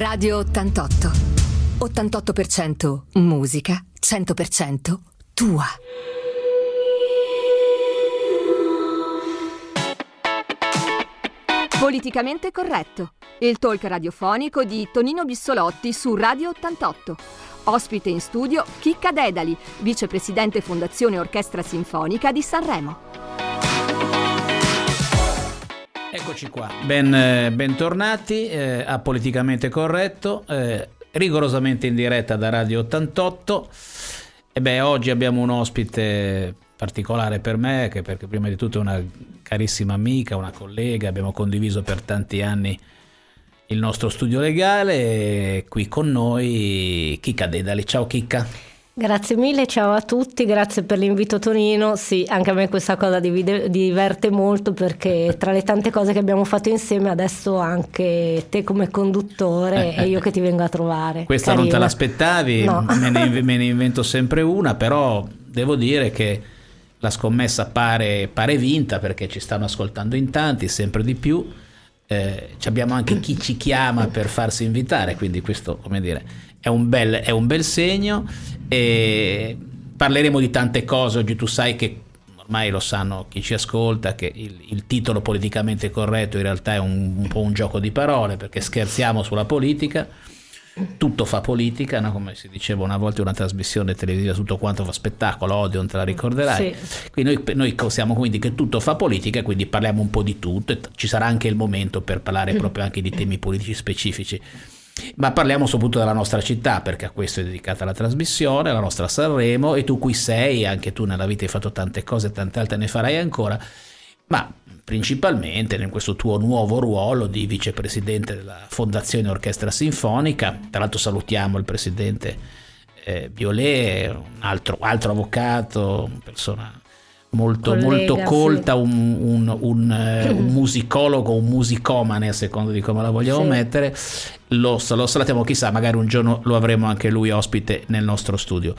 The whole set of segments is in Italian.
Radio 88. 88% musica, 100% tua. Politicamente corretto. Il talk radiofonico di Tonino Bissolotti su Radio 88. Ospite in studio Chicca Dedali, vicepresidente Fondazione Orchestra Sinfonica di Sanremo. Eccoci qua, ben, eh, bentornati eh, a Politicamente Corretto, eh, rigorosamente in diretta da Radio 88. E beh, oggi abbiamo un ospite particolare per me, che perché prima di tutto è una carissima amica, una collega, abbiamo condiviso per tanti anni il nostro studio legale qui con noi Chicca Dedali. Ciao Chicca. Grazie mille, ciao a tutti, grazie per l'invito Tonino. Sì, anche a me questa cosa divide, diverte molto perché tra le tante cose che abbiamo fatto insieme adesso anche te come conduttore e io che ti vengo a trovare. Questa Carina. non te l'aspettavi, no. me, ne, me ne invento sempre una, però devo dire che la scommessa pare, pare, vinta perché ci stanno ascoltando in tanti, sempre di più. Eh, abbiamo anche chi ci chiama per farsi invitare, quindi questo, come dire, è un bel, è un bel segno. E parleremo di tante cose. Oggi tu sai che ormai lo sanno chi ci ascolta, che il, il titolo politicamente corretto in realtà è un, un po' un gioco di parole perché scherziamo sulla politica tutto fa politica, no? come si diceva una volta in una trasmissione televisiva, tutto quanto fa spettacolo, odio, non te la ricorderai. Sì. Quindi noi, noi possiamo quindi che tutto fa politica, quindi parliamo un po' di tutto, e ci sarà anche il momento per parlare proprio anche di temi politici specifici. Ma parliamo soprattutto della nostra città, perché a questo è dedicata la trasmissione, la nostra Sanremo, e tu qui sei, anche tu nella vita hai fatto tante cose, tante altre ne farai ancora, ma principalmente in questo tuo nuovo ruolo di vicepresidente della Fondazione Orchestra Sinfonica. Tra l'altro salutiamo il presidente eh, Violet, un altro, altro avvocato, persona molto, molto colta, un, un, un, eh, un, musicologo, un musicomane a seconda di come la vogliamo sì. mettere. Lo, lo salutiamo, chissà, magari un giorno lo avremo anche lui ospite nel nostro studio.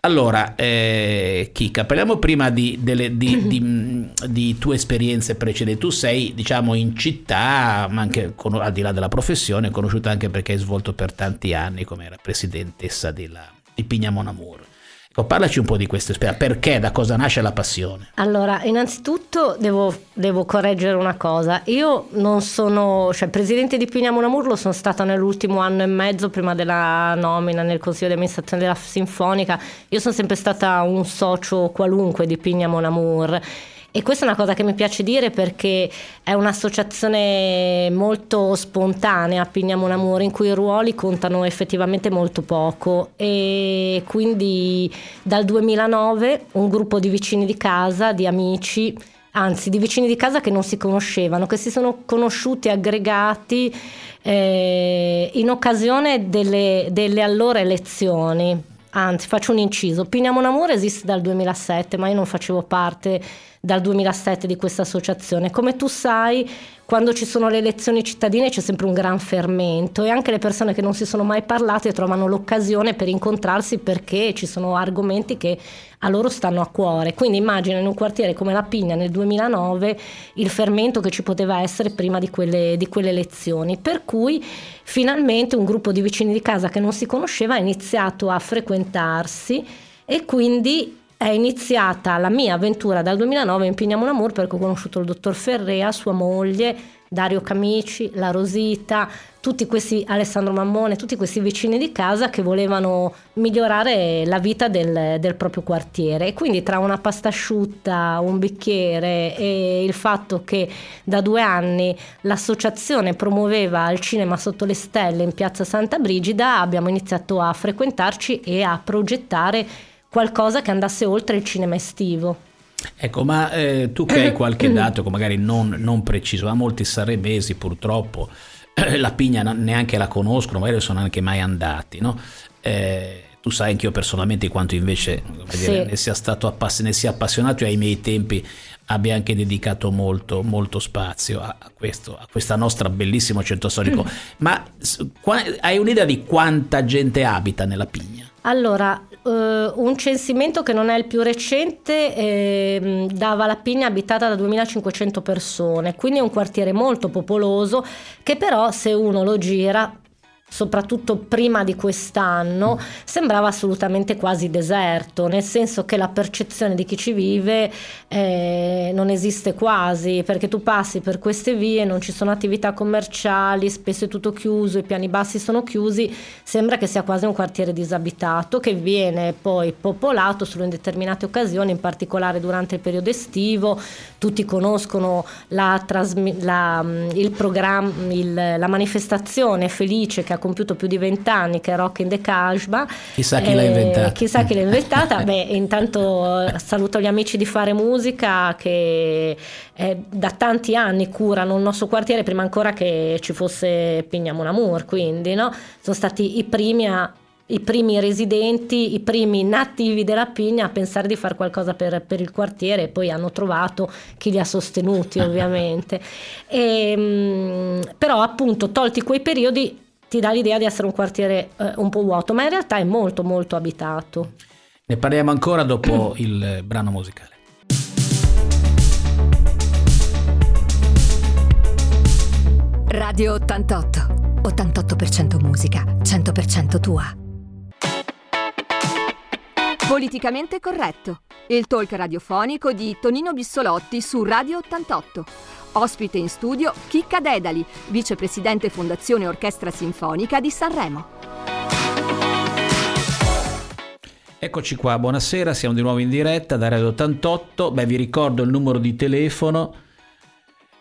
Allora, eh, Kika, parliamo prima di, delle, di, di, di, tue esperienze precedenti. Tu sei, diciamo, in città, ma anche con, al di là della professione, conosciuta anche perché hai svolto per tanti anni come rappresentantessa della, di Pigna Monamur. Ecco, parlaci un po' di esperienza, perché, da cosa nasce la passione? Allora, innanzitutto devo, devo correggere una cosa, io non sono, cioè presidente di Pigna Monamur sono stata nell'ultimo anno e mezzo prima della nomina nel consiglio di amministrazione della Sinfonica, io sono sempre stata un socio qualunque di Pigna Monamur e questa è una cosa che mi piace dire perché è un'associazione molto spontanea, Pigniamo un amore, in cui i ruoli contano effettivamente molto poco e quindi dal 2009 un gruppo di vicini di casa, di amici, anzi di vicini di casa che non si conoscevano, che si sono conosciuti aggregati eh, in occasione delle, delle allora elezioni. Anzi, faccio un inciso. Piniamo un amore esiste dal 2007, ma io non facevo parte dal 2007 di questa associazione. Come tu sai, quando ci sono le elezioni cittadine c'è sempre un gran fermento e anche le persone che non si sono mai parlate trovano l'occasione per incontrarsi perché ci sono argomenti che a loro stanno a cuore. Quindi immagina in un quartiere come La Pigna nel 2009 il fermento che ci poteva essere prima di quelle, di quelle elezioni. Per cui finalmente un gruppo di vicini di casa che non si conosceva ha iniziato a frequentarsi e quindi è iniziata la mia avventura dal 2009 in Pignamo un perché ho conosciuto il dottor Ferrea, sua moglie, Dario Camici, la Rosita, tutti questi Alessandro Mammone, tutti questi vicini di casa che volevano migliorare la vita del, del, proprio quartiere. E quindi tra una pasta asciutta, un bicchiere e il fatto che da due anni l'associazione promuoveva il cinema sotto le stelle in piazza Santa Brigida, abbiamo iniziato a frequentarci e a progettare qualcosa che andasse oltre il cinema estivo. Ecco, ma eh, tu che hai qualche dato, magari non, non preciso, ma molti sanremesi purtroppo la pigna neanche la conoscono, magari sono anche mai andati, no? Eh, tu sai anch'io personalmente quanto invece sì. dire, ne, sia stato appass- ne sia appassionato e ai miei tempi abbia anche dedicato molto, molto spazio a, questo, a questa nostra bellissimo centro storico. Ma qua, hai un'idea di quanta gente abita nella Pigna? Allora, Uh, un censimento che non è il più recente eh, dava la Pigna abitata da 2500 persone, quindi è un quartiere molto popoloso che però se uno lo gira soprattutto prima di quest'anno, sembrava assolutamente quasi deserto, nel senso che la percezione di chi ci vive eh, non esiste quasi, perché tu passi per queste vie, non ci sono attività commerciali, spesso è tutto chiuso, i piani bassi sono chiusi, sembra che sia quasi un quartiere disabitato che viene poi popolato solo in determinate occasioni, in particolare durante il periodo estivo, tutti conoscono la, la, il programma, il, la manifestazione felice che ha compiuto più di vent'anni, che è Rock in the Kashba. Chissà chi eh, l'ha inventata. Chissà chi l'ha inventata. Beh, intanto eh, saluto gli amici di Fare Musica che eh, da tanti anni curano il nostro quartiere, prima ancora che ci fosse Pignamon Amour, quindi no? sono stati i primi a i primi residenti, i primi nativi della Pigna a pensare di fare qualcosa per, per il quartiere e poi hanno trovato chi li ha sostenuti ovviamente. E, ehm, però appunto tolti quei periodi ti dà l'idea di essere un quartiere eh, un po' vuoto, ma in realtà è molto molto abitato. Ne parliamo ancora dopo il brano musicale. Radio 88. 88% musica, 100% tua. Politicamente corretto. Il talk radiofonico di Tonino Bissolotti su Radio 88 Ospite in studio Chicca Dedali, vicepresidente Fondazione Orchestra Sinfonica di Sanremo. Eccoci qua, buonasera, siamo di nuovo in diretta da Radio 88. Beh, vi ricordo il numero di telefono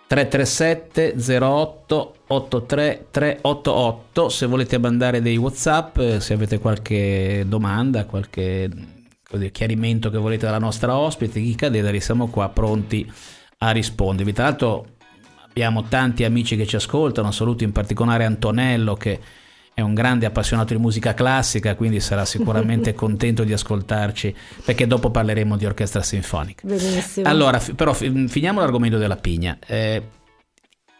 337 08 83 388 se volete mandare dei whatsapp se avete qualche domanda qualche chiarimento che volete dalla nostra ospite Chicca Dedali siamo qua pronti a rispondervi. Tra l'altro abbiamo tanti amici che ci ascoltano, saluto in particolare Antonello che è un grande appassionato di musica classica, quindi sarà sicuramente contento di ascoltarci, perché dopo parleremo di orchestra sinfonica. Benissimo. Allora, f- però f- finiamo l'argomento della Pigna. Eh,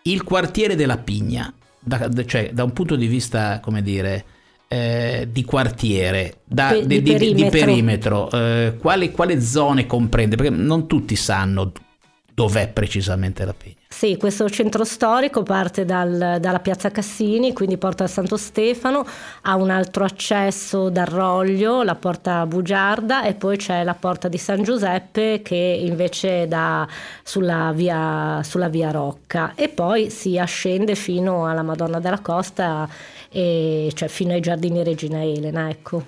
il quartiere della Pigna, da, cioè da un punto di vista, come dire, eh, di quartiere, da, Pe- di, di, perimetro, di perimetro eh, quali, quale zone comprende? Perché non tutti sanno dov'è precisamente la Pigna. Sì, questo centro storico parte dal, dalla piazza Cassini, quindi porta a Santo Stefano, ha un altro accesso dal Roglio, la porta Bugiarda e poi c'è la porta di San Giuseppe che invece dà sulla via, sulla via Rocca e poi si ascende fino alla Madonna della Costa, e, cioè fino ai giardini Regina Elena. Ecco.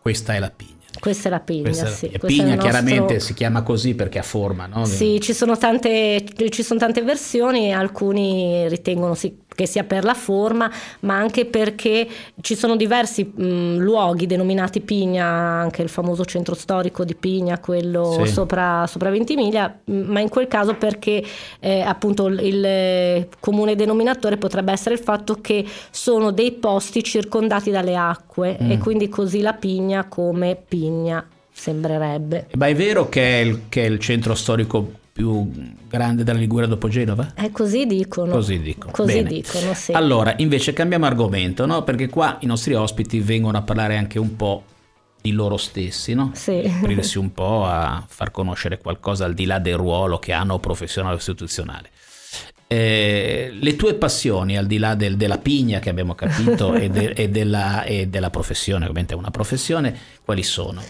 Questa è la Pigna. Questa è la pigna, Questa, sì. Pigna nostro... chiaramente si chiama così perché ha forma, no? Sì, ci sono tante, ci sono tante versioni, alcuni ritengono sì, che sia per la forma, ma anche perché ci sono diversi mh, luoghi denominati Pigna, anche il famoso centro storico di Pigna, quello sì. sopra, sopra, Ventimiglia, ma in quel caso perché eh, appunto il, il comune denominatore potrebbe essere il fatto che sono dei posti circondati dalle acque mm. e quindi così la Pigna come Pigna sembrerebbe. Ma è vero che è il, che è il centro storico più grande della Liguria dopo Genova? È così dicono. Così dicono. Così dicono sì. Allora, invece cambiamo argomento, no? Perché qua i nostri ospiti vengono a parlare anche un po' di loro stessi, no? Sì. Aprirsi un po' a far conoscere qualcosa al di là del ruolo che hanno professionale o istituzionale. Eh, le tue passioni, al di là del, della pigna che abbiamo capito e, de, e, della, e della professione, ovviamente è una professione, quali sono?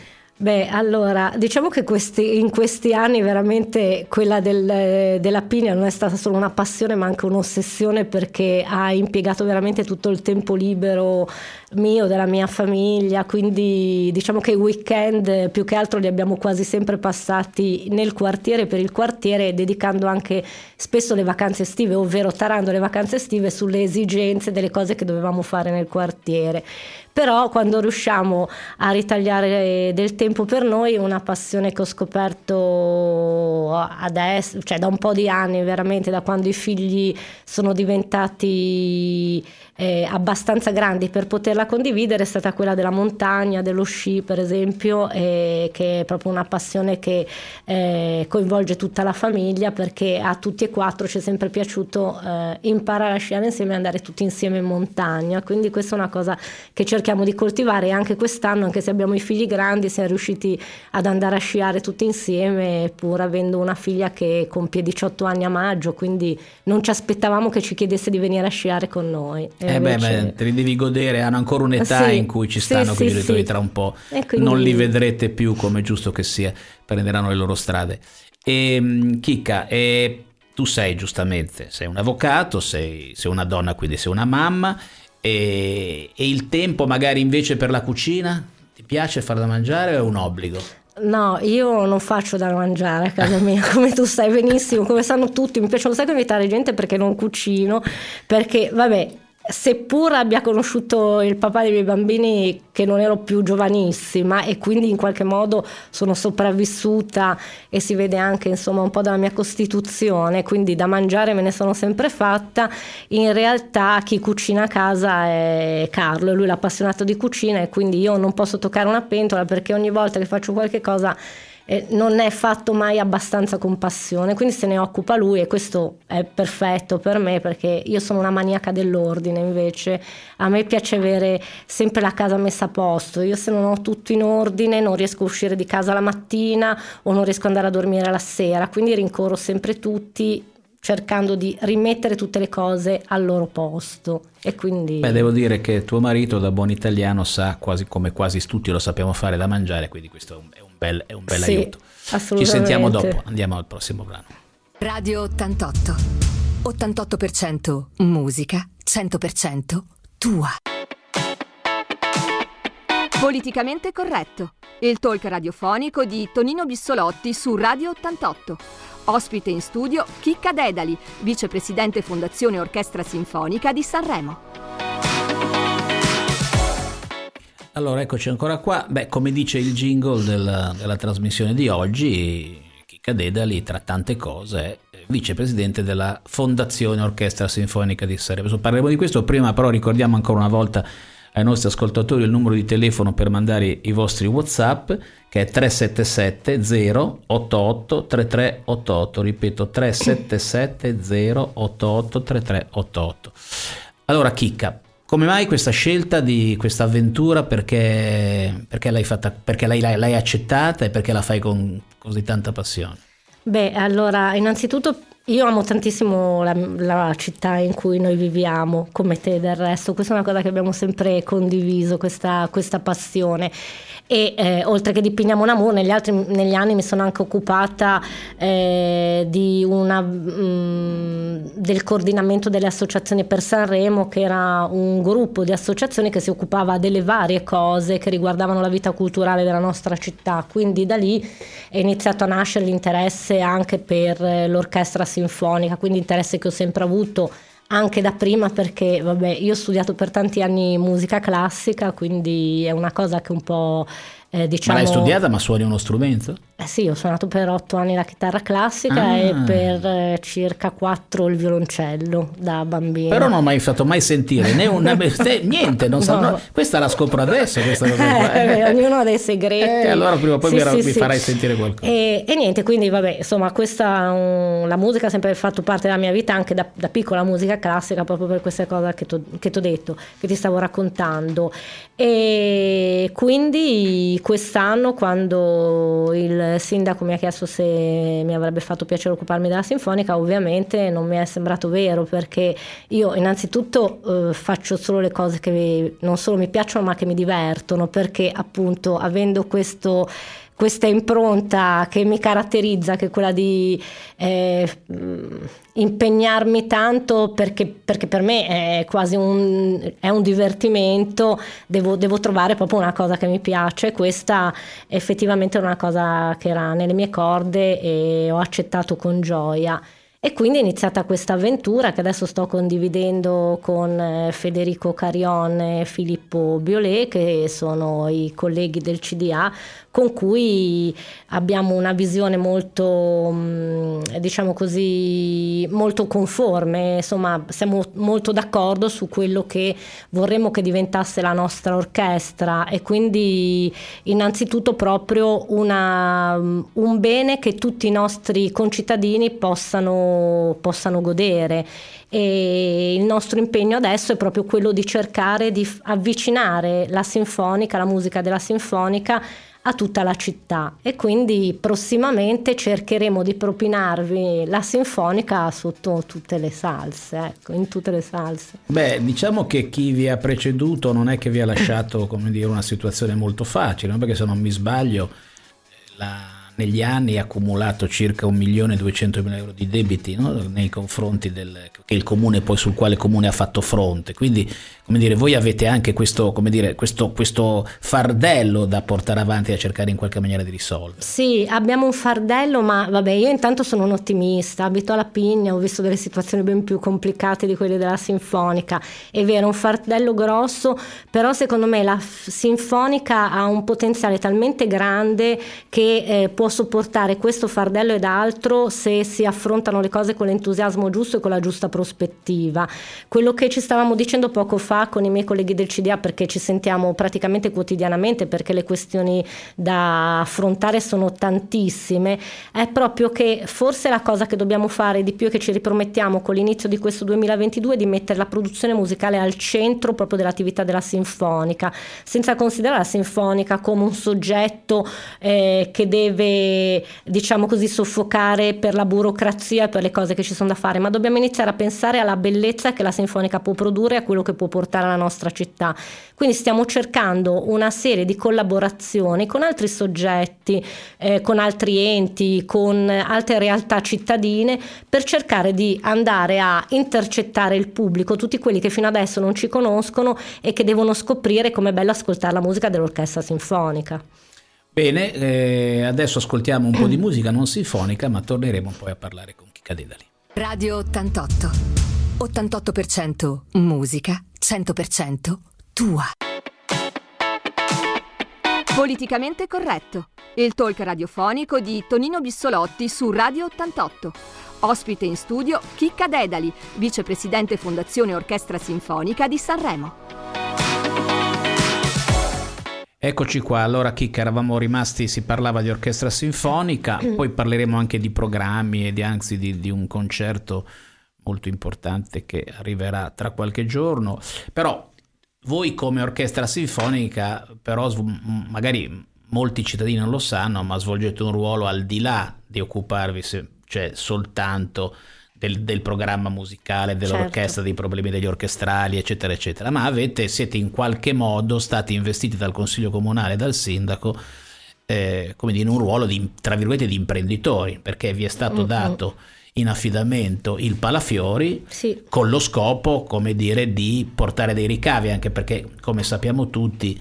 Beh, allora, diciamo che questi, in questi anni veramente quella del, della Pigna non è stata solo una passione ma anche un'ossessione perché ha impiegato veramente tutto il tempo libero mio, della mia famiglia, quindi diciamo che i weekend più che altro li abbiamo quasi sempre passati nel quartiere, per il quartiere, dedicando anche spesso le vacanze estive, ovvero tarando le vacanze estive sulle esigenze delle cose che dovevamo fare nel quartiere però quando riusciamo a ritagliare del tempo per noi una passione che ho scoperto adesso, cioè da un po' di anni veramente, da quando i figli sono diventati eh, abbastanza grandi per poterla condividere è stata quella della montagna, dello sci per esempio, eh, che è proprio una passione che eh, coinvolge tutta la famiglia perché a tutti e quattro ci è sempre piaciuto eh, imparare a sciare insieme e andare tutti insieme in montagna, quindi questa è una cosa che cerchiamo di coltivare anche quest'anno, anche se abbiamo i figli grandi, siamo riusciti ad andare a sciare tutti insieme pur avendo una figlia che compie 18 anni a maggio, quindi non ci aspettavamo che ci chiedesse di venire a sciare con noi. E eh invece... beh, beh, te li devi godere, hanno ancora un'età sì, in cui ci stanno sì, con i genitori sì. tra un po', quindi... non li vedrete più come è giusto che sia, prenderanno le loro strade. E, ehm, Chicca, e tu sei giustamente, sei un avvocato, sei, sei una donna, quindi sei una mamma, e, e il tempo magari invece per la cucina? Ti piace far da mangiare o è un obbligo? No, io non faccio da mangiare a casa mia, come tu sai benissimo, come sanno tutti. Mi piace un sacco invitare gente perché non cucino, perché vabbè, seppur abbia conosciuto il papà dei miei bambini che non ero più giovanissima e quindi in qualche modo sono sopravvissuta e si vede anche insomma un po' dalla mia costituzione, quindi da mangiare me ne sono sempre fatta, in realtà chi cucina a casa è Carlo, lui è l'appassionato di cucina e quindi io non posso toccare una pentola perché ogni volta che faccio qualche cosa eh, non è fatto mai abbastanza con passione, quindi se ne occupa lui e questo è perfetto per me perché io sono una maniaca dell'ordine invece, a me piace avere sempre la casa messa a posto, io se non ho tutto in ordine non riesco a uscire di casa la mattina o non riesco ad andare a dormire la sera, quindi rincorro sempre tutti cercando di rimettere tutte le cose al loro posto. E quindi... Beh, devo dire che tuo marito da buon italiano sa quasi come quasi tutti lo sappiamo fare da mangiare, quindi questo è un bel, è un bel sì, aiuto. Ci sentiamo dopo, andiamo al prossimo brano. Radio 88. 88% musica, 100% tua. Politicamente corretto. Il talk radiofonico di Tonino Bissolotti su Radio 88. Ospite in studio Chicca Dedali, vicepresidente Fondazione Orchestra Sinfonica di Sanremo. Allora, eccoci ancora qua. Beh, come dice il jingle della, della trasmissione di oggi, Chicca Dedali, tra tante cose, è vicepresidente della Fondazione Orchestra Sinfonica di Sanremo. Parleremo di questo, prima però ricordiamo ancora una volta ai nostri ascoltatori il numero di telefono per mandare i vostri WhatsApp che è 377 088 3388, ripeto 377 088 3388. Allora Chicca, come mai questa scelta di questa avventura? Perché, perché, l'hai, fatta, perché l'hai, l'hai, accettata e perché la fai con così tanta passione? Beh, allora, innanzitutto io amo tantissimo la, la, città in cui noi viviamo, come te del resto, questa è una cosa che abbiamo sempre condiviso, questa, questa passione e eh, oltre che di Pignamo Namur negli, altri, negli anni mi sono anche occupata eh, una, mh, mm, del coordinamento delle associazioni per Sanremo che era un gruppo di associazioni che si occupava delle varie cose che riguardavano la vita culturale della nostra città. Quindi da lì è iniziato a nascere l'interesse anche per eh, l'orchestra sinfonica quindi interesse che ho sempre avuto anche da prima perché vabbè, io ho studiato per tanti anni musica classica, quindi è una cosa che un po' eh, diciamo... Ma l'hai studiata ma suoni uno strumento? Eh sì, ho suonato per otto anni la chitarra classica ah. e per eh, circa quattro il violoncello da bambino. Però non ho mai fatto mai sentire né una, niente, non so, no. questa la scopro adesso questa cosa qua. Eh, ognuno ha dei segreti. Eh, allora prima o poi sì, mi, sì, mi sì. farai sentire qualcosa. E, e, niente, quindi vabbè, insomma, questa um, la musica ha sempre fatto parte della mia vita anche da, da piccola musica classica proprio per queste cose che ti ho detto, che ti stavo raccontando. E quindi quest'anno quando il sindaco mi ha chiesto se mi avrebbe fatto piacere occuparmi della sinfonica, ovviamente non mi è sembrato vero perché io innanzitutto eh, faccio solo le cose che non solo mi piacciono ma che mi divertono perché appunto avendo questo questa impronta che mi caratterizza, che è quella di eh, impegnarmi tanto perché, perché, per me è quasi un, è un divertimento, devo, devo, trovare proprio una cosa che mi piace. Questa effettivamente è una cosa che era nelle mie corde e ho accettato con gioia. E quindi è iniziata questa avventura che adesso sto condividendo con eh, Federico Carion e Filippo Biolè, che sono i colleghi del CDA, con cui abbiamo una visione molto, mm, diciamo così, molto conforme, insomma siamo molto d'accordo su quello che vorremmo che diventasse la nostra orchestra e quindi innanzitutto proprio una, mm, un bene che tutti i nostri concittadini possano, possano godere. E il nostro impegno adesso è proprio quello di cercare di avvicinare la sinfonica, la musica della sinfonica a tutta la città e quindi prossimamente cercheremo di propinarvi la sinfonica sotto tutte le salse, ecco, in tutte le salse. Beh, diciamo che chi vi ha preceduto non è che vi ha lasciato, come dire, una situazione molto facile, perché se non mi sbaglio la negli anni ha accumulato circa 1 milione e 200 mila euro di debiti no? nei confronti del il comune poi sul quale il comune ha fatto fronte. Quindi, come dire, voi avete anche questo, come dire, questo, questo fardello da portare avanti e a cercare in qualche maniera di risolvere. Sì, abbiamo un fardello, ma vabbè, io intanto sono un ottimista, abito alla Pigna, ho visto delle situazioni ben più complicate di quelle della Sinfonica. È vero, un fardello grosso, però secondo me la Sinfonica ha un potenziale talmente grande che eh, può sopportare questo fardello ed altro se si affrontano le cose con l'entusiasmo giusto e con la giusta prospettiva. Quello che ci stavamo dicendo poco fa con i miei colleghi del CDA, perché ci sentiamo praticamente quotidianamente, perché le questioni da affrontare sono tantissime, è proprio che forse la cosa che dobbiamo fare di più e che ci ripromettiamo con l'inizio di questo 2022 è di mettere la produzione musicale al centro proprio dell'attività della sinfonica, senza considerare la sinfonica come un soggetto eh, che deve diciamo così, soffocare per la burocrazia e per le cose che ci sono da fare, ma dobbiamo iniziare a pensare alla bellezza che la Sinfonica può produrre e a quello che può portare alla nostra città. Quindi stiamo cercando una serie di collaborazioni con altri soggetti, eh, con altri enti, con altre realtà cittadine per cercare di andare a intercettare il pubblico, tutti quelli che fino adesso non ci conoscono e che devono scoprire com'è bello ascoltare la musica dell'orchestra sinfonica. Bene, eh, adesso ascoltiamo un po' di musica non sinfonica, ma torneremo poi a parlare con Chicca Dedali. Radio 88. 88% musica, 100% tua. Politicamente corretto. Il talk radiofonico di Tonino Bissolotti su Radio 88. Ospite in studio Chicca Dedali, vicepresidente Fondazione Orchestra Sinfonica di Sanremo. Eccoci qua, allora Chicca, eravamo rimasti, si parlava di orchestra sinfonica, poi parleremo anche di programmi e di, anzi di, di, un concerto molto importante che arriverà tra qualche giorno, però voi come orchestra sinfonica, però magari molti cittadini non lo sanno, ma svolgete un ruolo al di là di occuparvi, cioè soltanto del, del, programma musicale, dell'orchestra, certo. dei problemi degli orchestrali, eccetera, eccetera, ma avete, siete in qualche modo stati investiti dal Consiglio Comunale, dal Sindaco, eh, come dire, in un ruolo di, tra virgolette, di imprenditori, perché vi è stato mm-hmm. dato in affidamento il Palafiori sì. con lo scopo, come dire, di portare dei ricavi, anche perché, come sappiamo tutti,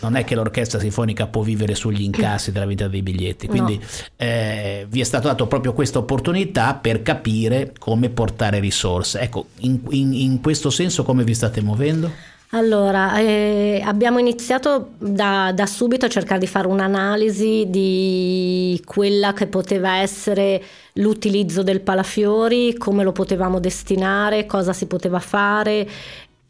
non è che l'orchestra sinfonica può vivere sugli incassi della vita dei biglietti, quindi no. eh, vi è stata data proprio questa opportunità per capire come portare risorse. Ecco, in, in, in questo senso come vi state muovendo? Allora, eh, abbiamo iniziato da, da, subito a cercare di fare un'analisi di quella che poteva essere l'utilizzo del palafiori, come lo potevamo destinare, cosa si poteva fare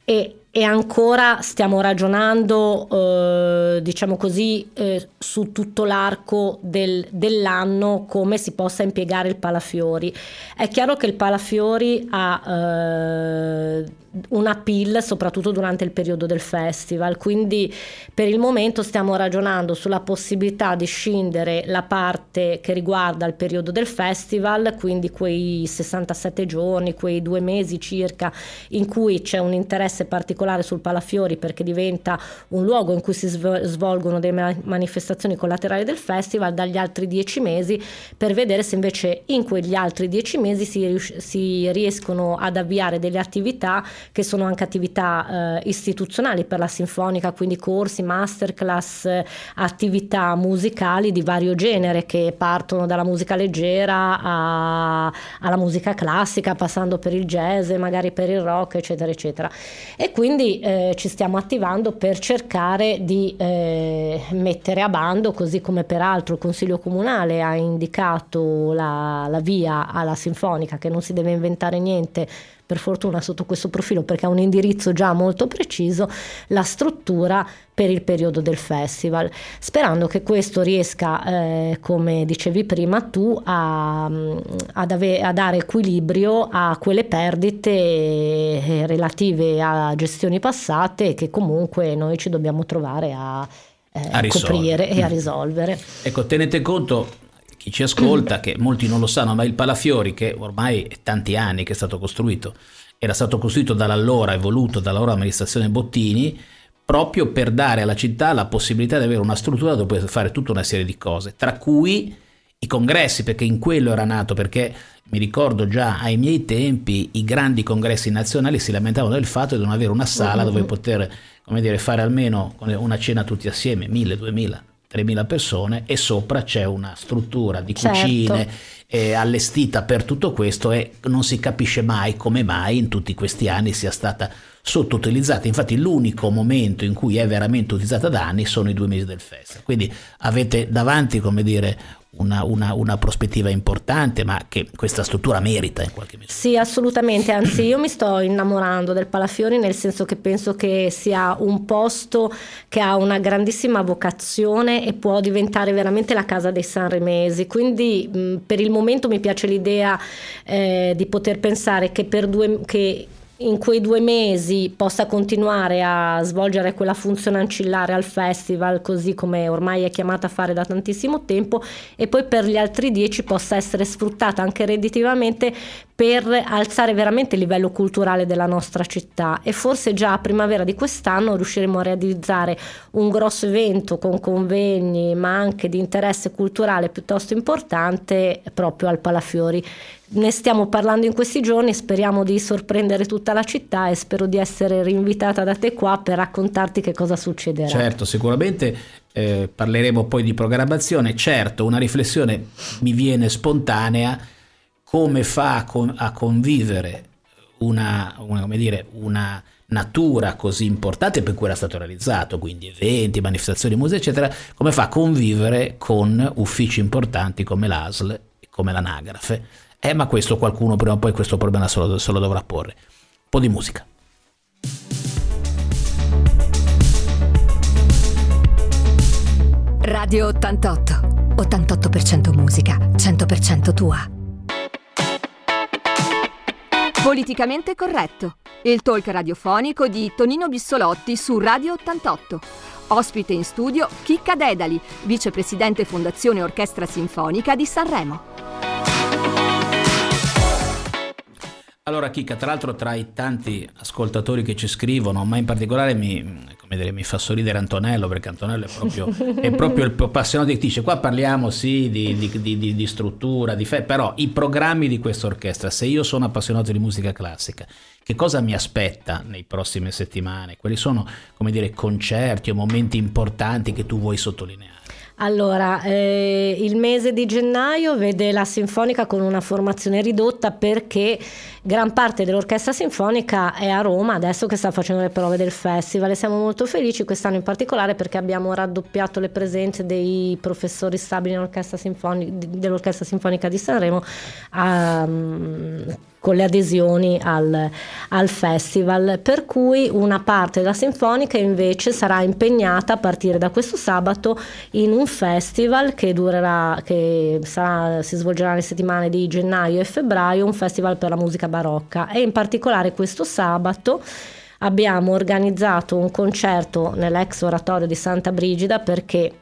e e ancora stiamo ragionando, eh, diciamo così, eh, su tutto l'arco del, dell'anno come si possa impiegare il palafiori. È chiaro che il palafiori ha una pill soprattutto durante il periodo del festival, quindi per il momento stiamo ragionando sulla possibilità di scindere la parte che riguarda il periodo del festival, quindi quei 67 giorni, quei due mesi circa in cui c'è un interesse particolare sul Palafiori perché diventa un luogo in cui si svolgono delle manifestazioni collaterali del festival, dagli altri dieci mesi per vedere se invece in quegli altri dieci mesi si, si riescono ad avviare delle attività che sono anche attività eh, istituzionali per la sinfonica, quindi corsi, masterclass, attività musicali di vario genere che partono dalla musica leggera a, alla musica classica, passando per il jazz, magari per il rock, eccetera, eccetera. E quindi eh, ci stiamo attivando per cercare di eh, mettere a bando, così come peraltro il Consiglio Comunale ha indicato la, la via alla sinfonica, che non si deve inventare niente per fortuna sotto questo profilo perché ha un indirizzo già molto preciso, la struttura per il periodo del festival, sperando che questo riesca, eh, come dicevi prima tu, a, ad ave- a, dare equilibrio a quelle perdite eh, relative a gestioni passate che comunque noi ci dobbiamo trovare a eh, coprire e a risolvere. Ecco, tenete conto chi ci ascolta, che molti non lo sanno, ma il Palafiori, che ormai è tanti anni che è stato costruito, era stato costruito dall'allora e voluto dall'allora amministrazione Bottini, proprio per dare alla città la possibilità di avere una struttura dove poter fare tutta una serie di cose, tra cui i congressi, perché in quello era nato, perché mi ricordo già ai miei tempi i grandi congressi nazionali si lamentavano del fatto di non avere una sala dove poter come dire, fare almeno una cena tutti assieme, 1000, 2000, 3000 persone e sopra c'è una struttura di certo. cucine certo. eh, allestita per tutto questo e non si capisce mai come mai in tutti questi anni sia stata sottoutilizzata. Infatti l'unico momento in cui è veramente utilizzata da anni sono i due mesi del festival. Quindi avete davanti, come dire, una, una, una, prospettiva importante, ma che questa struttura merita in qualche misura. Sì, assolutamente, anzi io mi sto innamorando del Palafiori nel senso che penso che sia un posto che ha una grandissima vocazione e può diventare veramente la casa dei sanremesi, quindi mh, per il momento mi piace l'idea eh, di poter pensare che per due... Che in quei due mesi possa continuare a svolgere quella funzione ancillare al festival, così come ormai è chiamata a fare da tantissimo tempo, e poi per gli altri dieci possa essere sfruttata anche redditivamente per alzare veramente il livello culturale della nostra città. E forse già a primavera di quest'anno riusciremo a realizzare un grosso evento con convegni ma anche di interesse culturale piuttosto importante proprio al Palafiori ne stiamo parlando in questi giorni, speriamo di sorprendere tutta la città e spero di essere rinvitata da te qua per raccontarti che cosa succederà. Certo, sicuramente eh, parleremo poi di programmazione, certo una riflessione mi viene spontanea, come fa a, con, a convivere una, una, dire, una natura così importante per cui era stato realizzato, quindi eventi, manifestazioni, musei, eccetera, come fa a convivere con uffici importanti come l'ASL e come l'anagrafe eh, ma questo qualcuno prima o poi questo problema se lo, se lo dovrà porre. Un po' di musica. Radio 88. 88% musica, 100% tua. Politicamente corretto. Il talk radiofonico di Tonino Bissolotti su Radio 88. Ospite in studio Chicca Dedali, vicepresidente Fondazione Orchestra Sinfonica di Sanremo. Allora Chicca, tra l'altro tra i tanti ascoltatori che ci scrivono, ma in particolare mi, dire, mi fa sorridere Antonello, perché Antonello è proprio, è proprio il appassionato che dice, qua parliamo sì di, di, di, di struttura, fe- però i programmi di questa orchestra, se io sono appassionato di musica classica, che cosa mi aspetta nei prossime settimane? Quali sono, come dire, concerti o momenti importanti che tu vuoi sottolineare? Allora, eh, il mese di gennaio vede la sinfonica con una formazione ridotta perché gran parte dell'orchestra sinfonica è a Roma adesso che sta facendo le prove del festival e siamo molto felici quest'anno in particolare perché abbiamo raddoppiato le presenze dei professori stabili dell'orchestra sinfonica di Sanremo. Um, con le adesioni al, al, festival, per cui una parte della sinfonica invece sarà impegnata a partire da questo sabato in un festival che durerà, che sarà, si svolgerà nelle settimane di gennaio e febbraio, un festival per la musica barocca. E in particolare questo sabato abbiamo organizzato un concerto nell'ex oratorio di Santa Brigida perché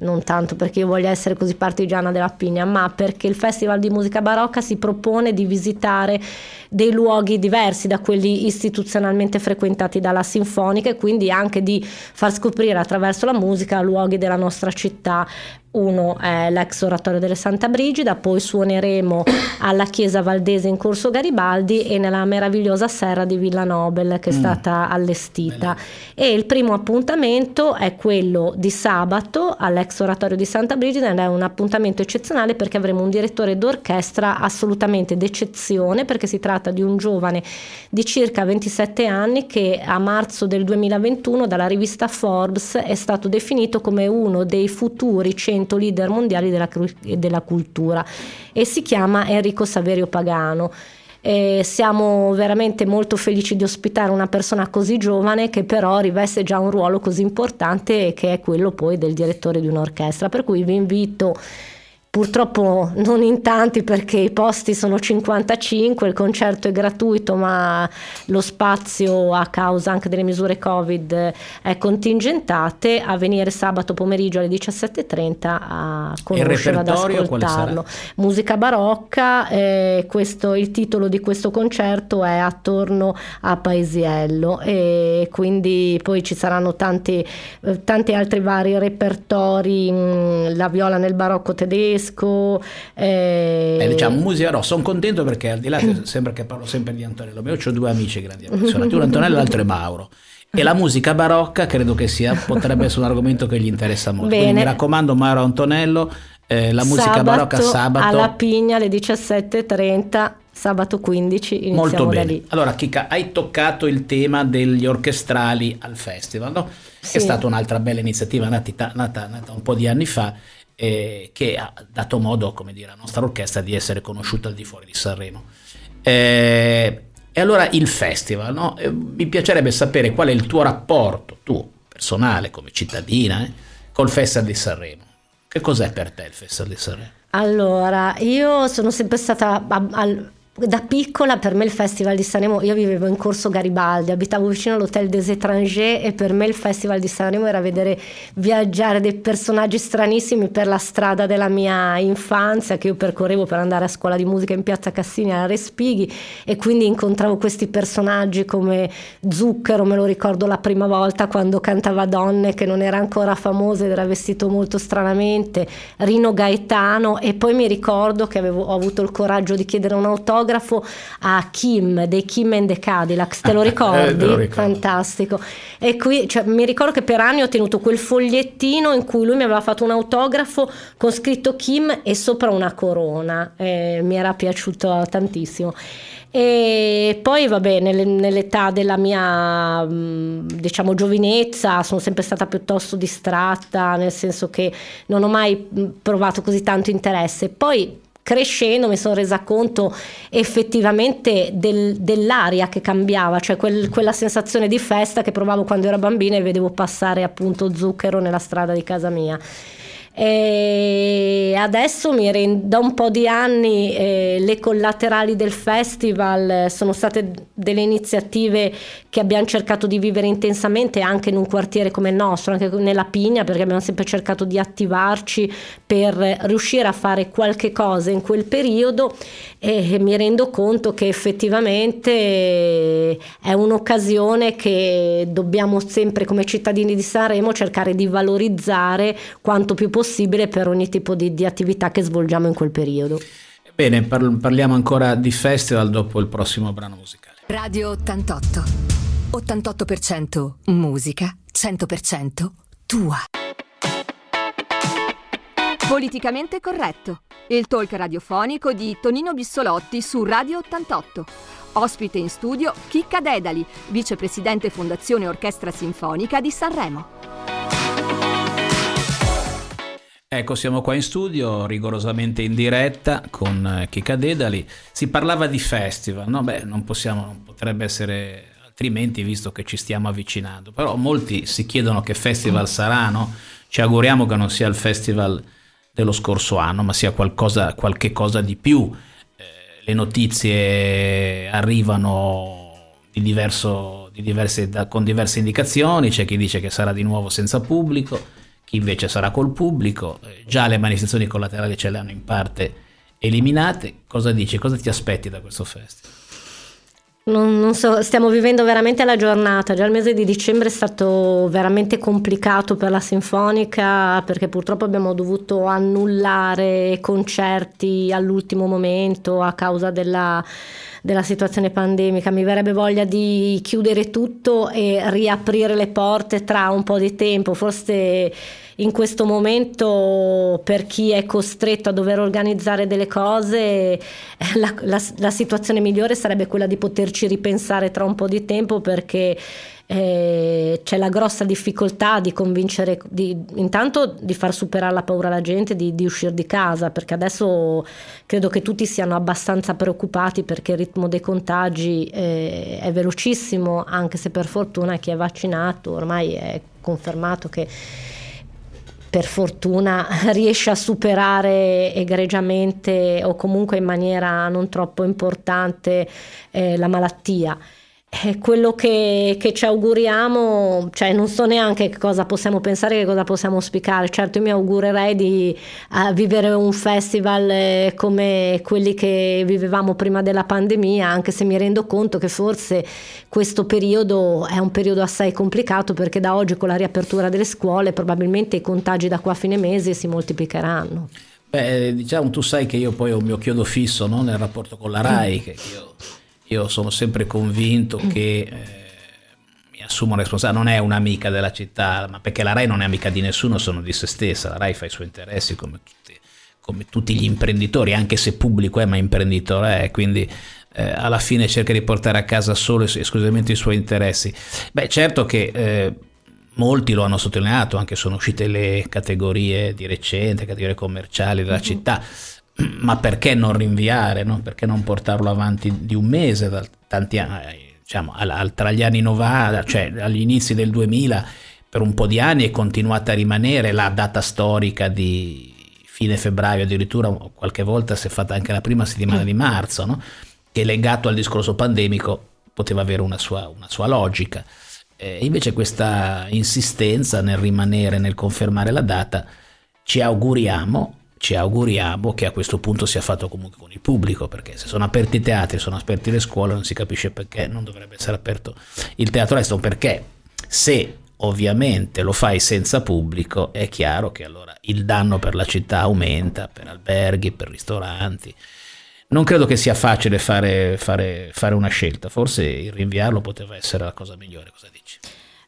non tanto perché io voglia essere così partigiana della Pigna, ma perché il Festival di Musica Barocca si propone di visitare dei luoghi diversi da quelli istituzionalmente frequentati dalla Sinfonica e quindi anche di far scoprire attraverso la musica luoghi della nostra città uno è l'ex oratorio delle Santa Brigida, poi suoneremo alla chiesa valdese in Corso Garibaldi e nella meravigliosa serra di Villa Nobel che è mm. stata allestita. Bene. E il primo appuntamento è quello di sabato all'ex oratorio di Santa Brigida ed è un appuntamento eccezionale perché avremo un direttore d'orchestra assolutamente d'eccezione perché si tratta di un giovane di circa 27 anni che a marzo del 2021 dalla rivista Forbes è stato definito come uno dei futuri centri 100 leader mondiali della, della cultura e si chiama Enrico Saverio Pagano. E siamo veramente molto felici di ospitare una persona così giovane che però riveste già un ruolo così importante che è quello poi del direttore di un'orchestra. Per cui vi invito purtroppo non in tanti perché i posti sono 55, il concerto è gratuito ma lo spazio a causa anche delle misure Covid è contingentate, a venire sabato pomeriggio alle 17.30 a conoscerlo, ad ascoltarlo. Musica barocca, eh, questo, il titolo di questo concerto è Attorno a Paesiello e quindi poi ci saranno tanti, eh, tanti altri vari repertori, mh, la viola nel barocco tedesco. Eh... Eh, diciamo musica, no, sono contento perché al di là sembra che parlo sempre di Antonello, io ho due amici grandi appassionati, uno Antonello e l'altro è Mauro. E la musica barocca credo che sia, potrebbe essere un argomento che gli interessa molto. Bene. Quindi mi raccomando, Mauro Antonello, eh, la musica sabato, barocca sabato. Alla Pigna alle 17.30 sabato 15 iniziamo Molto bene. lì. Allora Kika, hai toccato il tema degli orchestrali al festival, no? Sì. È stata un'altra bella iniziativa nata, nata, nata un po' di anni fa eh, che ha dato modo, come dire, alla nostra orchestra di essere conosciuta al di fuori di Sanremo. Eh, e allora il festival, no? eh, mi piacerebbe sapere qual è il tuo rapporto, tuo personale come cittadina, eh, col Festival di Sanremo. Che cos'è per te il Festival di Sanremo? Allora, io sono sempre stata da piccola per me il Festival di Sanremo, io vivevo in Corso Garibaldi, abitavo vicino all'Hotel des Étrangers e per me il Festival di Sanremo era vedere viaggiare dei personaggi stranissimi per la strada della mia infanzia che io percorrevo per andare a scuola di musica in Piazza Cassini a Respighi e quindi incontravo questi personaggi come Zucchero, me lo ricordo la prima volta quando cantava Donne che non era ancora famosa ed era vestito molto stranamente, Rino Gaetano e poi mi ricordo che avevo, ho avuto il coraggio di chiedere un autografo autografo a Kim dei Kim and the Cadillacs, te lo ah, ricordi? Eh, lo Fantastico. E qui cioè, mi ricordo che per anni ho tenuto quel fogliettino in cui lui mi aveva fatto un autografo con scritto Kim e sopra una corona. Eh, mi era piaciuto tantissimo. E poi, vabbè, nell'età della mia, diciamo, giovinezza sono sempre stata piuttosto distratta, nel senso che non ho mai provato così tanto interesse. Poi crescendo mi sono resa conto effettivamente del, dell'aria che cambiava, cioè quel, quella sensazione di festa che provavo quando ero bambina e vedevo passare appunto zucchero nella strada di casa mia. E adesso mi rendo, da un po' di anni eh, le collaterali del festival sono state delle iniziative che abbiamo cercato di vivere intensamente anche in un quartiere come il nostro, anche nella Pigna, perché abbiamo sempre cercato di attivarci per riuscire a fare qualche cosa in quel periodo. E mi rendo conto che effettivamente è un'occasione che dobbiamo sempre come cittadini di Sanremo cercare di valorizzare quanto più possibile possibile per ogni tipo di, di attività che svolgiamo in quel periodo. Bene, parliamo ancora di festival dopo il prossimo brano musicale. Radio 88. 88% musica, 100% tua. Politicamente corretto. Il talk radiofonico di Tonino Bissolotti su Radio 88. Ospite in studio Chicca Dedali, vicepresidente Fondazione Orchestra Sinfonica di Sanremo. Ecco, siamo qua in studio, rigorosamente in diretta con eh, Chicca Dedali. Si parlava di festival, no? Beh, non possiamo, non potrebbe essere altrimenti visto che ci stiamo avvicinando. Però molti si chiedono che festival sarà, no? Ci auguriamo che non sia il festival dello scorso anno, ma sia qualcosa, qualche cosa di più. Eh, le notizie arrivano di diverso, di diverse, da, con diverse indicazioni, c'è chi dice che sarà di nuovo senza pubblico chi invece sarà col pubblico, eh, già le manifestazioni collaterali ce le hanno in parte eliminate. Cosa dici? Cosa ti aspetti da questo festival? Non, non, so, stiamo vivendo veramente la giornata. Già il mese di dicembre è stato veramente complicato per la Sinfonica perché purtroppo abbiamo dovuto annullare concerti all'ultimo momento a causa della, della situazione pandemica. Mi verrebbe voglia di chiudere tutto e riaprire le porte tra un po' di tempo. Forse in questo momento per chi è costretto a dover organizzare delle cose eh, la, la, la situazione migliore sarebbe quella di poterci ripensare tra un po' di tempo perché eh, c'è la grossa difficoltà di convincere, di, intanto di far superare la paura alla gente di, di, uscire di casa, perché adesso credo che tutti siano abbastanza preoccupati perché il ritmo dei contagi eh, è velocissimo, anche se per fortuna chi è vaccinato ormai è confermato che per fortuna riesce a superare egregiamente o comunque in maniera non troppo importante eh, la malattia. Eh, quello che, che, ci auguriamo, cioè non so neanche che cosa possiamo pensare, che cosa possiamo auspicare. Certo, io mi augurerei di vivere un festival eh, come quelli che vivevamo prima della pandemia, anche se mi rendo conto che forse questo periodo è un periodo assai complicato perché da oggi con la riapertura delle scuole probabilmente i contagi da qua a fine mese si moltiplicheranno. Beh, diciamo, tu sai che io poi ho il mio chiodo fisso no? nel rapporto con la RAI, che io io sono sempre convinto mm. che eh, mi assumo responsabilità, non è un'amica della città, ma perché la RAI non è amica di nessuno, sono di se stessa, la RAI fa i suoi interessi come tutti, come tutti gli imprenditori, anche se pubblico è, ma imprenditore è, quindi eh, alla fine cerca di portare a casa solo e esclusivamente i suoi interessi. Beh, certo che... Eh, molti lo hanno sottolineato, anche sono uscite le categorie di recente, categorie commerciali della mm-hmm. città ma perché non rinviare, no? perché non portarlo avanti di un mese, da tanti anni, diciamo, tra gli anni 90, cioè agli inizi del 2000, per un po' di anni è continuata a rimanere la data storica di fine febbraio, addirittura qualche volta si è fatta anche la prima settimana di marzo, no? che legato al discorso pandemico poteva avere una sua, una sua logica. Eh, invece questa insistenza nel rimanere, nel confermare la data, ci auguriamo ci auguriamo che a questo punto sia fatto comunque con il pubblico, perché se sono aperti i teatri, sono aperti le scuole, non si capisce perché non dovrebbe essere aperto il teatro resto, perché se ovviamente lo fai senza pubblico è chiaro che allora il danno per la città aumenta, per alberghi, per ristoranti. Non credo che sia facile fare, fare, fare una scelta, forse il rinviarlo poteva essere la cosa migliore, cosa dici?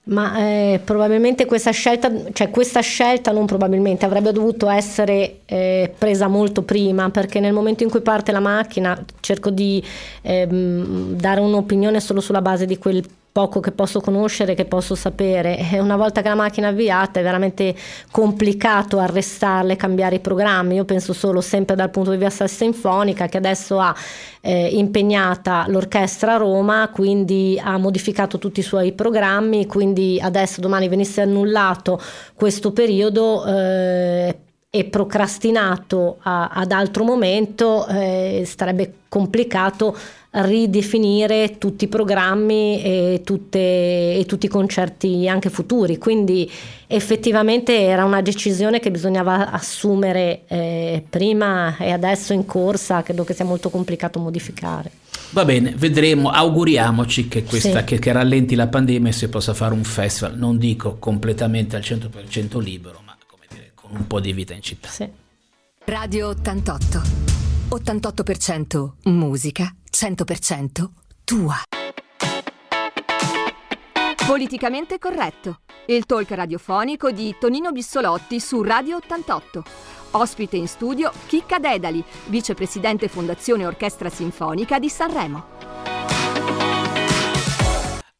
Ma eh, probabilmente questa scelta, cioè questa scelta non probabilmente avrebbe dovuto essere eh, presa molto prima, perché nel momento in cui parte la macchina cerco di ehm, dare un'opinione solo sulla base di quel poco che posso conoscere, che posso sapere. Una volta che la macchina è avviata è veramente complicato arrestarle, cambiare i programmi. Io penso solo sempre dal punto di vista sinfonica che adesso ha eh, impegnata l'orchestra a Roma, quindi ha modificato tutti i suoi programmi, quindi adesso domani venisse annullato questo periodo. Eh, e procrastinato a, ad altro momento eh, sarebbe complicato ridefinire tutti i programmi e, tutte, e, tutti i concerti anche futuri. Quindi effettivamente era una decisione che bisognava assumere eh, prima e adesso in corsa, credo che sia molto complicato modificare. Va bene, vedremo, auguriamoci che, questa, sì. che, che rallenti la pandemia e si possa fare un festival, non dico completamente al 100% libero, ma come dire, con un po' di vita in città. Sì. Radio 88, 88% musica 100% tua. Politicamente corretto. Il talk radiofonico di Tonino Bissolotti su Radio 88. Ospite in studio Chicca Dedali, vicepresidente Fondazione Orchestra Sinfonica di Sanremo.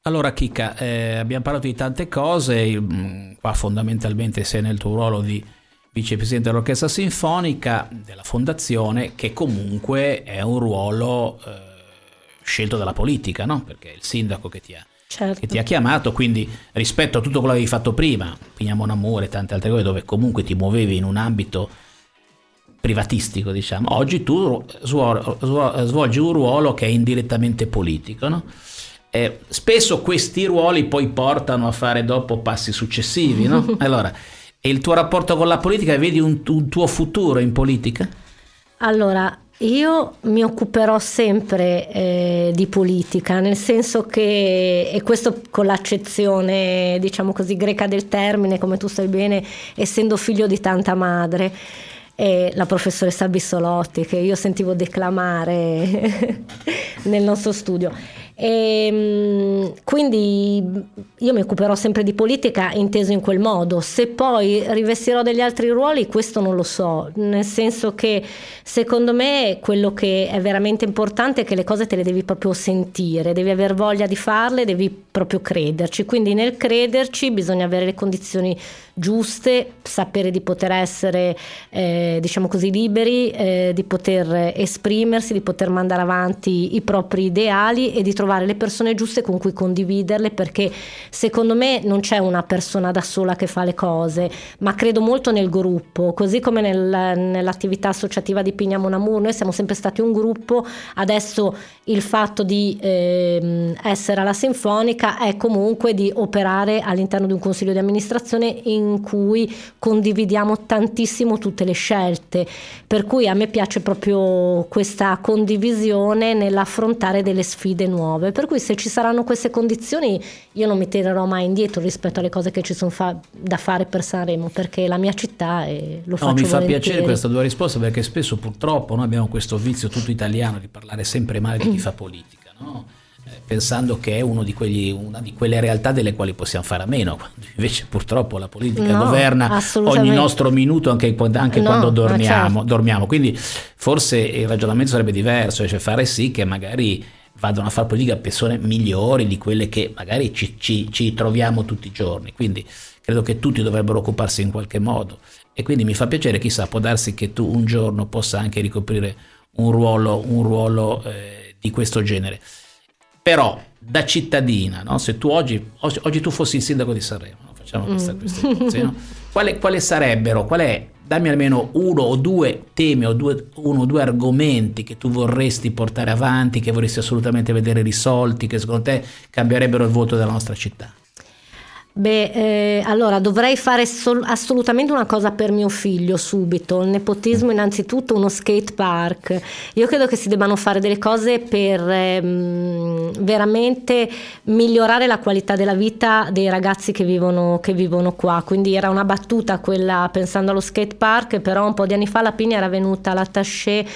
Allora Chicca, eh, abbiamo parlato di tante cose, mm, qua fondamentalmente sei nel tuo ruolo di vicepresidente dell'orchestra sinfonica della fondazione, che comunque è un ruolo eh, scelto dalla politica, no? perché è il sindaco che ti, ha, certo. che ti ha chiamato, quindi rispetto a tutto quello che avevi fatto prima, Pignamo un amore e tante altre cose dove comunque ti muovevi in un ambito privatistico, diciamo, oggi tu svolgi un ruolo che è indirettamente politico. No? Eh, spesso questi ruoli poi portano a fare dopo passi successivi. No? Allora, e il tuo rapporto con la politica, vedi un, un tuo futuro in politica? Allora, io mi occuperò sempre eh, di politica, nel senso che, e questo con l'accezione, diciamo così, greca del termine, come tu sai bene, essendo figlio di tanta madre, e la professoressa Bissolotti, che io sentivo declamare nel nostro studio. E, ehm, quindi io mi occuperò sempre di politica inteso in quel modo. Se poi rivestirò degli altri ruoli, questo non lo so, nel senso che secondo me quello che è veramente importante è che le cose te le devi proprio sentire, devi aver voglia di farle, devi proprio crederci. Quindi nel crederci bisogna avere le condizioni giuste, sapere di poter essere, eh, diciamo così, liberi, eh, di poter esprimersi, di poter mandare avanti i propri ideali e di trovare trovare le persone giuste con cui condividerle perché secondo me non c'è una persona da sola che fa le cose, ma credo molto nel gruppo, così come nel, nell'attività associativa di Pigna Monamur, noi siamo sempre stati un gruppo, adesso il fatto di eh, essere alla Sinfonica è comunque di operare all'interno di un consiglio di amministrazione in cui condividiamo tantissimo tutte le scelte, per cui a me piace proprio questa condivisione nell'affrontare delle sfide nuove, per cui se ci saranno queste condizioni io non mi tirerò mai indietro rispetto alle cose che ci sono fa- da fare per Sanremo, perché la mia città è, lo faccio no, mi fa volentieri. piacere questa tua risposta perché spesso purtroppo noi abbiamo questo vizio tutto italiano di parlare sempre male di chi fa politica, no? eh, pensando che è di quegli, una di quelle realtà delle quali possiamo fare a meno, quando invece purtroppo la politica no, governa ogni nostro minuto anche, anche no, quando dormiamo, certo. dormiamo, Quindi forse il ragionamento sarebbe diverso, cioè fare sì che magari vadano a fare politica persone migliori di quelle che magari ci, ci, ci troviamo tutti i giorni. Quindi credo che tutti dovrebbero occuparsi in qualche modo e quindi mi fa piacere, chissà, può darsi che tu un giorno possa anche ricoprire un ruolo, un ruolo eh, di questo genere. Però da cittadina, no? se tu oggi, oggi, oggi, tu fossi il sindaco di Sanremo? Facciamo questa, mm. queste cose, no? quali, quali, sarebbero, qual è, dammi almeno uno o due temi o due, uno o due argomenti che tu vorresti portare avanti, che vorresti assolutamente vedere risolti, che secondo te cambierebbero il voto della nostra città? Beh, eh, allora dovrei fare sol- assolutamente una cosa per mio figlio subito. Il nepotismo, innanzitutto, uno skate park. Io credo che si debbano fare delle cose per ehm, veramente migliorare la qualità della vita dei ragazzi che vivono, che vivono qua. Quindi era una battuta quella pensando allo skate park, però un po' di anni fa la Pina era venuta all'attaché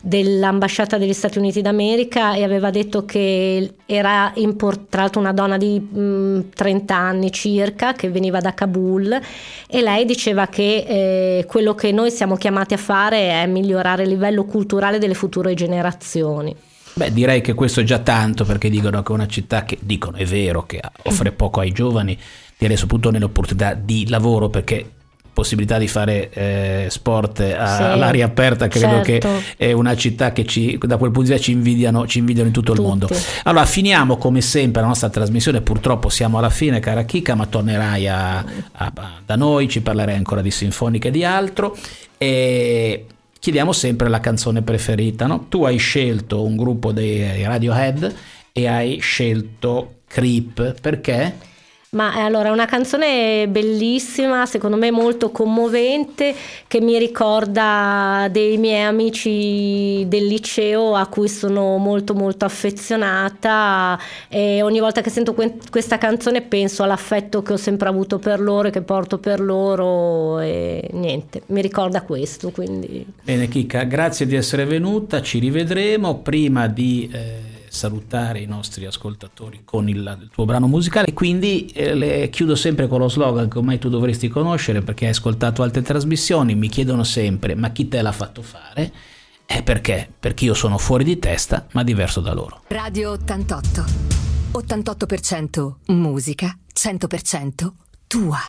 dell'ambasciata degli Stati Uniti d'America e aveva detto che era import- tra l'altro una donna di mh, 30 anni circa che veniva da Kabul e lei diceva che eh, quello che noi siamo chiamati a fare è migliorare il livello culturale delle future generazioni. Beh, direi che questo è già tanto perché dicono che una città che dicono è vero che offre poco ai giovani, direi soprattutto nell'opportunità di lavoro perché possibilità di fare eh, sport a, sì, all'aria aperta, credo certo. che è una città che ci, da quel punto di vista ci invidiano, ci invidiano in tutto Tutti. il mondo. Allora finiamo come sempre la nostra trasmissione, purtroppo siamo alla fine cara Chica, ma tornerai a, a, da noi, ci parlerai ancora di sinfonica e di altro e chiediamo sempre la canzone preferita. No? Tu hai scelto un gruppo dei Radiohead e hai scelto Creep perché? Ma eh, allora è una canzone bellissima, secondo me molto commovente, che mi ricorda dei miei amici del liceo a cui sono molto molto affezionata e ogni volta che sento que- questa canzone penso all'affetto che ho sempre avuto per loro e che porto per loro e niente, mi ricorda questo. Quindi... Bene Chicca, grazie di essere venuta, ci rivedremo prima di... Eh salutare i nostri ascoltatori con il, il tuo brano musicale e quindi eh, le chiudo sempre con lo slogan che ormai tu dovresti conoscere perché hai ascoltato altre trasmissioni, mi chiedono sempre ma chi te l'ha fatto fare? E perché? Perché io sono fuori di testa ma diverso da loro. Radio 88. 88% musica, 100% tua.